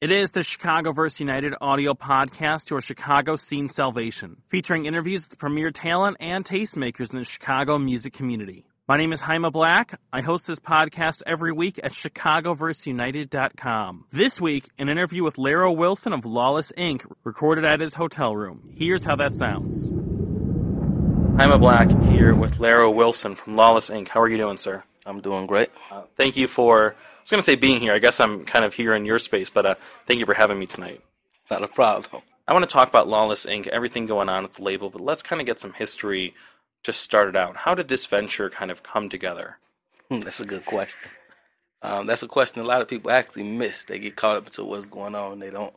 It is the Chicagoverse United audio podcast to our Chicago Scene Salvation, featuring interviews with the premier talent and tastemakers in the Chicago music community. My name is Jaime Black. I host this podcast every week at ChicagoverseUnited.com. This week, an interview with Larro Wilson of Lawless Inc., recorded at his hotel room. Here's how that sounds. Jaime Black here with Larro Wilson from Lawless Inc. How are you doing, sir? I'm doing great. Uh, thank you for, I was going to say being here. I guess I'm kind of here in your space, but uh, thank you for having me tonight. Not a problem. I want to talk about Lawless Inc., everything going on with the label, but let's kind of get some history just started out. How did this venture kind of come together? Hmm, that's a good question. Um, that's a question a lot of people actually miss. They get caught up into what's going on. They don't.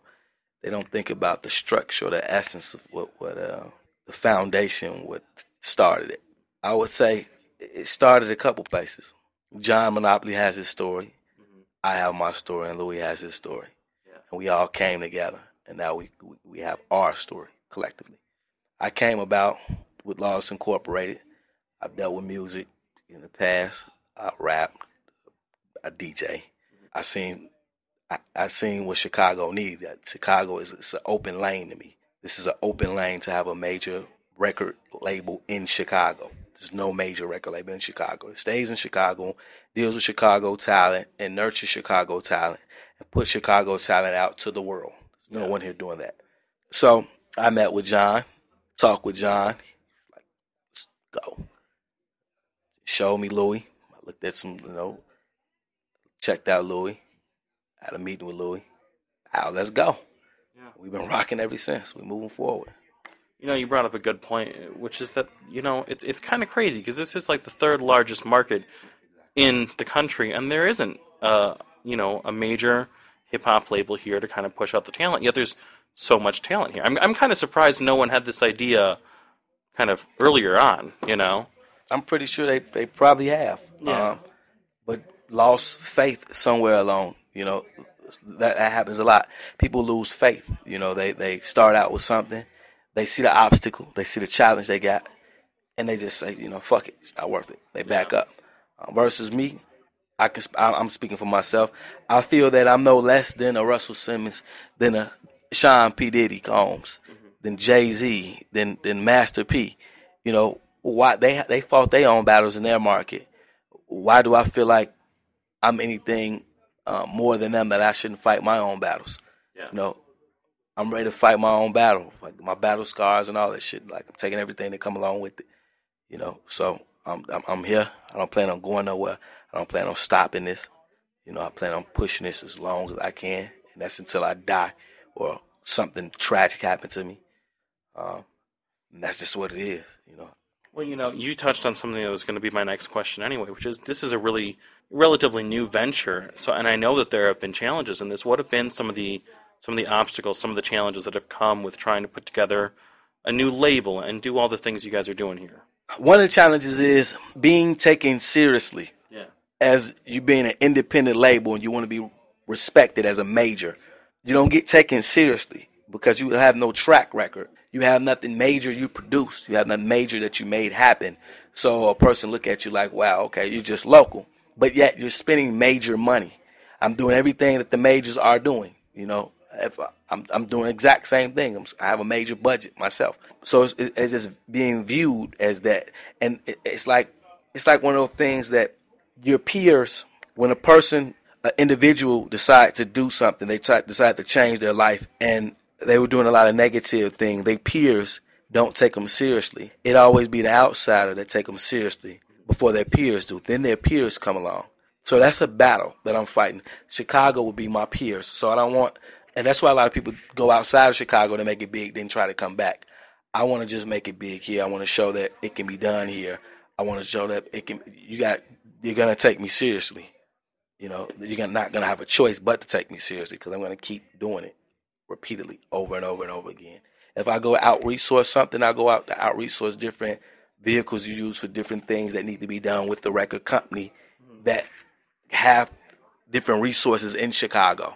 They don't think about the structure, the essence of what what uh, the foundation, what started it. I would say it started a couple places. John Monopoly has his story. Mm-hmm. I have my story, and Louie has his story. Yeah. And we all came together, and now we we have our story collectively. I came about with Lawless Incorporated. I've dealt with music in the past. I rap, I DJ. I seen I, I seen what Chicago needs. Chicago is it's an open lane to me. This is an open lane to have a major record label in Chicago. There's no major record label in Chicago. It stays in Chicago, deals with Chicago talent, and nurtures Chicago talent, and puts Chicago talent out to the world. There's no one here doing that. So I met with John, talked with John Like, let's go. Showed me Louie. I looked at some, you know, checked out Louie. Had a meeting with Louie. Out, let's go. Yeah. We've been rocking ever since. We're moving forward. You know, you brought up a good point, which is that you know it's it's kind of crazy because this is like the third largest market in the country, and there isn't, uh, you know, a major hip hop label here to kind of push out the talent. Yet there's so much talent here. I'm I'm kind of surprised no one had this idea kind of earlier on, you know. I'm pretty sure they, they probably have. Yeah. Um, but lost faith somewhere along, you know. That, that happens a lot. People lose faith. You know, they, they start out with something, they see the obstacle, they see the challenge they got, and they just say, you know, fuck it, it's not worth it. They back yeah. up. Uh, versus me, I can, I'm speaking for myself. I feel that I'm no less than a Russell Simmons, than a Sean P. Diddy Combs than Jay Z, than than Master P. You know why they they fought their own battles in their market. Why do I feel like I'm anything uh, more than them that I shouldn't fight my own battles? Yeah. You know, I'm ready to fight my own battle, like my battle scars and all that shit. Like I'm taking everything that come along with it. You know, so I'm I'm, I'm here. I don't plan on going nowhere. I don't plan on stopping this. You know, I plan on pushing this as long as I can, and that's until I die or something tragic happen to me. Um, that's just what it is, you know. Well, you know, you touched on something that was going to be my next question anyway, which is this is a really relatively new venture. So, and I know that there have been challenges in this. What have been some of the some of the obstacles, some of the challenges that have come with trying to put together a new label and do all the things you guys are doing here? One of the challenges is being taken seriously. Yeah. As you being an independent label and you want to be respected as a major, you don't get taken seriously because you have no track record. You have nothing major you produced. You have nothing major that you made happen. So a person look at you like, wow, okay, you're just local, but yet you're spending major money. I'm doing everything that the majors are doing. You know, if I'm I'm doing exact same thing. I'm, i have a major budget myself, so it's, it's just being viewed as that, and it's like it's like one of those things that your peers, when a person, an individual, decide to do something, they try, decide to change their life, and they were doing a lot of negative things. They peers don't take them seriously. It always be the outsider that take them seriously before their peers do. Then their peers come along. So that's a battle that I'm fighting. Chicago would be my peers. So I don't want, and that's why a lot of people go outside of Chicago to make it big, then try to come back. I want to just make it big here. I want to show that it can be done here. I want to show that it can. You got. You're gonna take me seriously. You know, you're not gonna have a choice but to take me seriously because I'm gonna keep doing it repeatedly over and over and over again. If I go out resource something, I go out to out resource different vehicles you use for different things that need to be done with the record company mm-hmm. that have different resources in Chicago.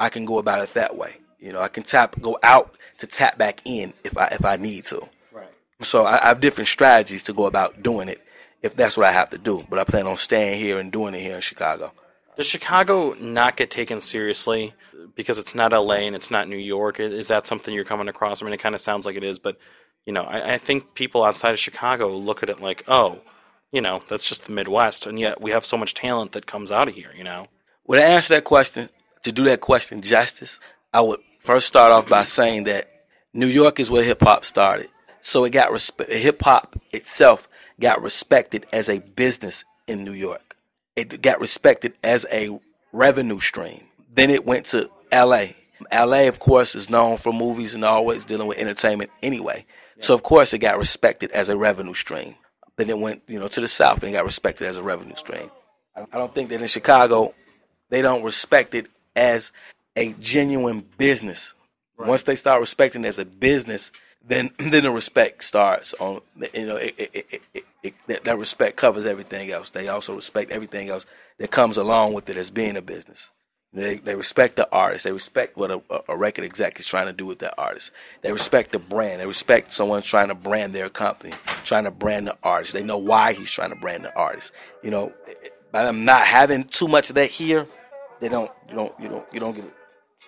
I can go about it that way. You know, I can tap go out to tap back in if I if I need to. Right. So I, I have different strategies to go about doing it if that's what I have to do. But I plan on staying here and doing it here in Chicago. Does Chicago not get taken seriously because it's not LA and it's not New York? Is that something you're coming across? I mean, it kind of sounds like it is, but you know, I, I think people outside of Chicago look at it like, oh, you know, that's just the Midwest, and yet we have so much talent that comes out of here. You know. Well, I answer that question, to do that question justice, I would first start off by saying that New York is where hip hop started. So it got respect. Hip hop itself got respected as a business in New York. It got respected as a revenue stream. Then it went to L.A. L.A. of course is known for movies and always dealing with entertainment anyway. Yeah. So of course it got respected as a revenue stream. Then it went, you know, to the South and it got respected as a revenue stream. I don't think that in Chicago they don't respect it as a genuine business. Right. Once they start respecting it as a business, then then the respect starts on you know it, it, it, that, that respect covers everything else. They also respect everything else that comes along with it as being a business. They they respect the artist. They respect what a, a record exec is trying to do with that artist. They respect the brand. They respect someone trying to brand their company, trying to brand the artist. They know why he's trying to brand the artist. You know, by them not having too much of that here, they don't you don't you don't you don't get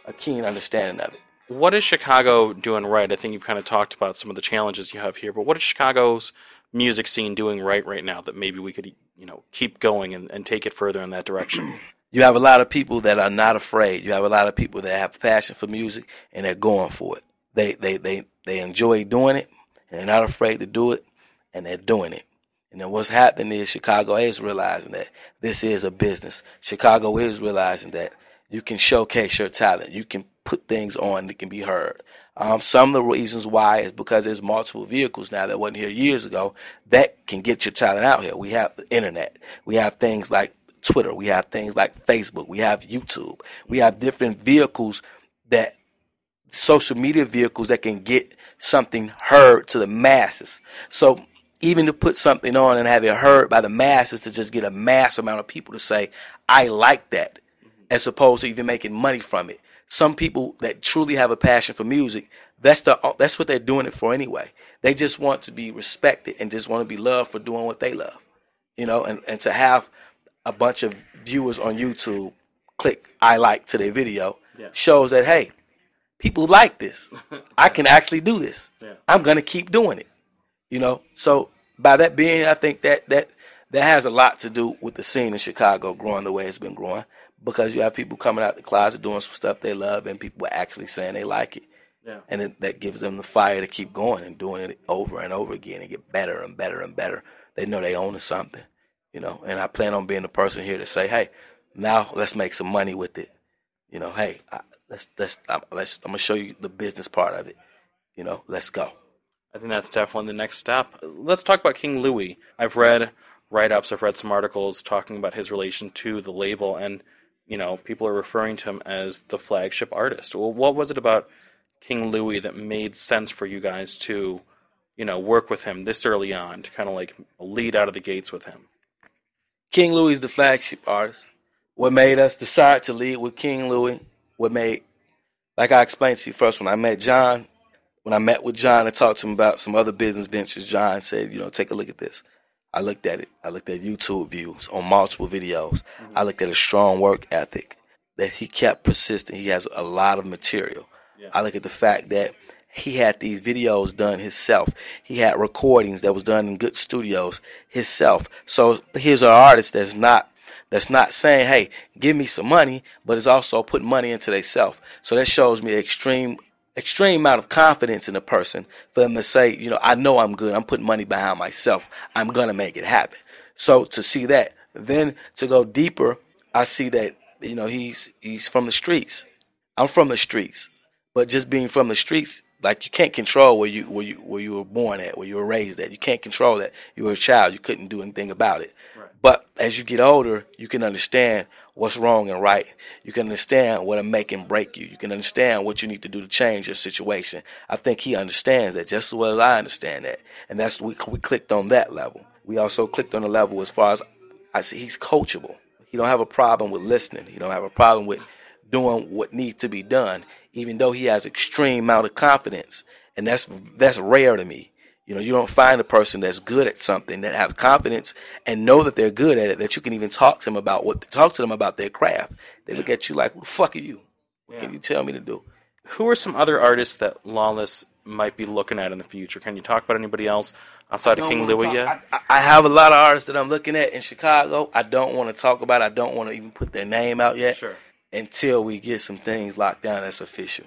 a keen understanding of it what is Chicago doing right? I think you've kind of talked about some of the challenges you have here, but what is Chicago's music scene doing right right now that maybe we could, you know, keep going and, and take it further in that direction? You have a lot of people that are not afraid. You have a lot of people that have passion for music and they're going for it. They they they they enjoy doing it and they're not afraid to do it and they're doing it. And then what's happening is Chicago is realizing that this is a business. Chicago is realizing that you can showcase your talent. You can put things on that can be heard. Um, some of the reasons why is because there's multiple vehicles now that wasn't here years ago that can get your talent out here. We have the internet. We have things like Twitter. We have things like Facebook. We have YouTube. We have different vehicles that social media vehicles that can get something heard to the masses. So even to put something on and have it heard by the masses to just get a mass amount of people to say, I like that, mm-hmm. as opposed to even making money from it some people that truly have a passion for music, that's the that's what they're doing it for anyway. They just want to be respected and just want to be loved for doing what they love. You know, and, and to have a bunch of viewers on YouTube click I like to their video yeah. shows that hey, people like this. I can actually do this. Yeah. I'm gonna keep doing it. You know, so by that being, I think that that that has a lot to do with the scene in Chicago growing the way it's been growing because you have people coming out the closet doing some stuff they love and people actually saying they like it. Yeah. And it, that gives them the fire to keep going and doing it over and over again and get better and better and better. They know they own something, you know. And I plan on being the person here to say, hey, now let's make some money with it. You know, hey, I, let's let's I'm, let's I'm gonna show you the business part of it. You know, let's go. I think that's definitely the next step. Let's talk about King Louie. I've read write ups, I've read some articles talking about his relation to the label and you know, people are referring to him as the flagship artist. Well, what was it about King Louie that made sense for you guys to, you know, work with him this early on to kind of like lead out of the gates with him? King Louie is the flagship artist. What made us decide to lead with King Louie, What made, like I explained to you first, when I met John, when I met with John and talked to him about some other business ventures, John said, you know, take a look at this. I looked at it. I looked at YouTube views on multiple videos. Mm-hmm. I looked at a strong work ethic that he kept persistent. He has a lot of material. Yeah. I look at the fact that he had these videos done himself. He had recordings that was done in good studios himself. So here's an artist that's not that's not saying, "Hey, give me some money," but is also putting money into themselves. So that shows me extreme extreme amount of confidence in a person for them to say, you know, I know I'm good. I'm putting money behind myself. I'm going to make it happen. So to see that, then to go deeper, I see that, you know, he's, he's from the streets. I'm from the streets, but just being from the streets, like you can't control where you, where you, where you were born at, where you were raised at. You can't control that. You were a child. You couldn't do anything about it. But as you get older, you can understand what's wrong and right. You can understand what'll make and break you. You can understand what you need to do to change your situation. I think he understands that just as well as I understand that. And that's, we, we clicked on that level. We also clicked on the level as far as I see he's coachable. He don't have a problem with listening. He don't have a problem with doing what needs to be done, even though he has extreme amount of confidence. And that's, that's rare to me. You know, you don't find a person that's good at something that has confidence and know that they're good at it. That you can even talk to them about what talk to them about their craft. They yeah. look at you like, "What the fuck are you? What yeah. can you tell me to do?" Who are some other artists that Lawless might be looking at in the future? Can you talk about anybody else outside of King Louie yet? I, I, have a lot of artists that I'm looking at in Chicago. I don't want to talk about. I don't want to even put their name out yet. Sure. Until we get some things locked down that's official.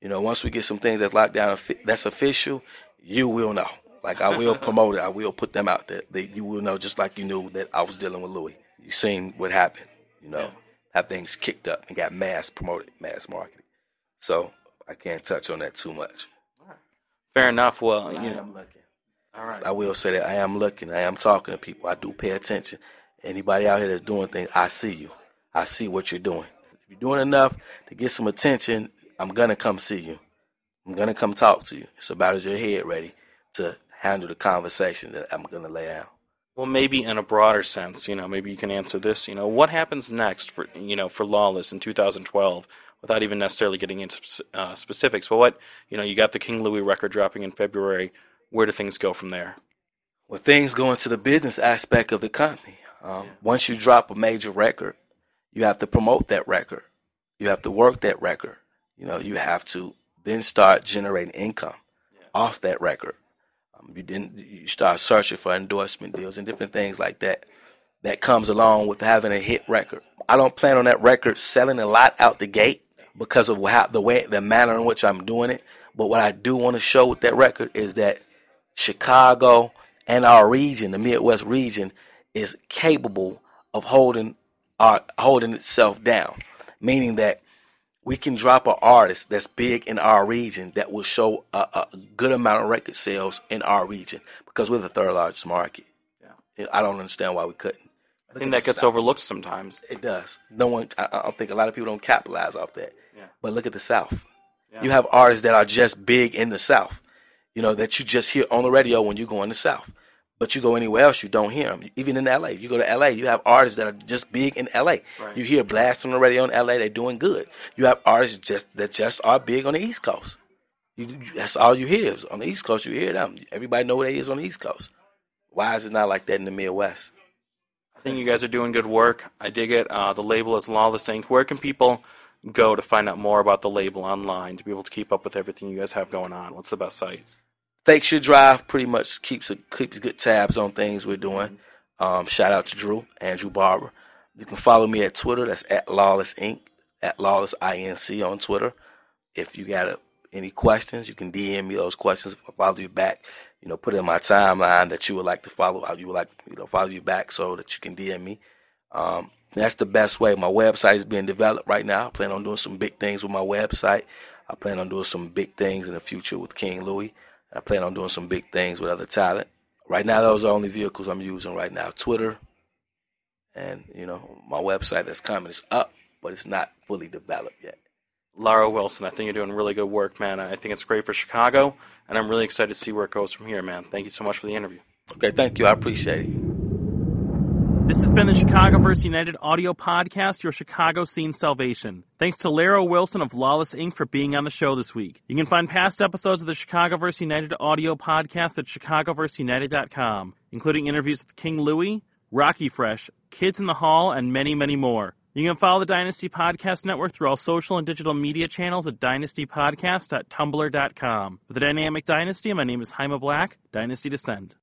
You know, once we get some things that's locked down that's official, you will know. Like I will promote it. I will put them out there. That you will know, just like you knew that I was dealing with Louie. You seen what happened. You know, yeah. how things kicked up and got mass promoted, mass marketed. So I can't touch on that too much. Fair enough. Well, you I know, am looking. All right. I will say that I am looking. I am talking to people. I do pay attention. Anybody out here that's doing things, I see you. I see what you're doing. If you're doing enough to get some attention, I'm gonna come see you. I'm gonna come talk to you. It's about as your head ready to handle the conversation that I'm gonna lay out. Well, maybe in a broader sense, you know, maybe you can answer this. You know, what happens next for you know for Lawless in 2012? without even necessarily getting into uh, specifics. But what you know, you got the King Louie record dropping in February. Where do things go from there? Well, things go into the business aspect of the company. Um, once you drop a major record, you have to promote that record. You have to work that record. You know, you have to then start generating income yeah. off that record. Um, you then you start searching for endorsement deals and different things like that. That comes along with having a hit record. I don't plan on that record selling a lot out the gate because of how the way the manner in which I'm doing it. But what I do want to show with that record is that Chicago and our region, the Midwest region, is capable of holding our holding itself down. Meaning that we can drop an artist that's big in our region that will show a, a good amount of record sales in our region because we're the third largest market. Yeah. I don't understand why we couldn't. I think that gets South. overlooked sometimes. It does. No one. I, I think a lot of people don't capitalize off that. Yeah. But look at the South. Yeah. You have artists that are just big in the South, you know, that you just hear on the radio when you go in the South. But you go anywhere else, you don't hear them. Even in LA, you go to LA, you have artists that are just big in LA. Right. You hear blast on the radio in LA, they're doing good. You have artists just that just are big on the East Coast. You, that's all you hear is on the East Coast. You hear them. Everybody know where they is on the East Coast. Why is it not like that in the Midwest? I think you guys are doing good work. I dig it. Uh, the label is Lawless Inc. Where can people go to find out more about the label online to be able to keep up with everything you guys have going on? What's the best site? Fake Shore Drive pretty much keeps a, keeps good tabs on things we're doing. Um, shout out to Drew, Andrew Barber. You can follow me at Twitter. That's at Lawless Inc. At Lawless Inc. on Twitter. If you got a, any questions, you can DM me those questions. I'll follow you back. You know, put in my timeline that you would like to follow. You would like you know follow you back so that you can DM me. Um, that's the best way. My website is being developed right now. I plan on doing some big things with my website. I plan on doing some big things in the future with King Louie. I plan on doing some big things with other talent. Right now, those are the only vehicles I'm using right now. Twitter and, you know, my website that's coming is up, but it's not fully developed yet. Larro Wilson, I think you're doing really good work, man. I think it's great for Chicago, and I'm really excited to see where it goes from here, man. Thank you so much for the interview. Okay, thank you. I appreciate it. This has been the Chicagoverse United audio podcast, your Chicago scene salvation. Thanks to Larro Wilson of Lawless Inc. for being on the show this week. You can find past episodes of the Chicagoverse United audio podcast at chicagoverseunited.com, including interviews with King Louie, Rocky Fresh, Kids in the Hall, and many, many more. You can follow the Dynasty Podcast Network through all social and digital media channels at dynastypodcast.tumblr.com. For the Dynamic Dynasty, my name is Jaime Black, Dynasty Descend.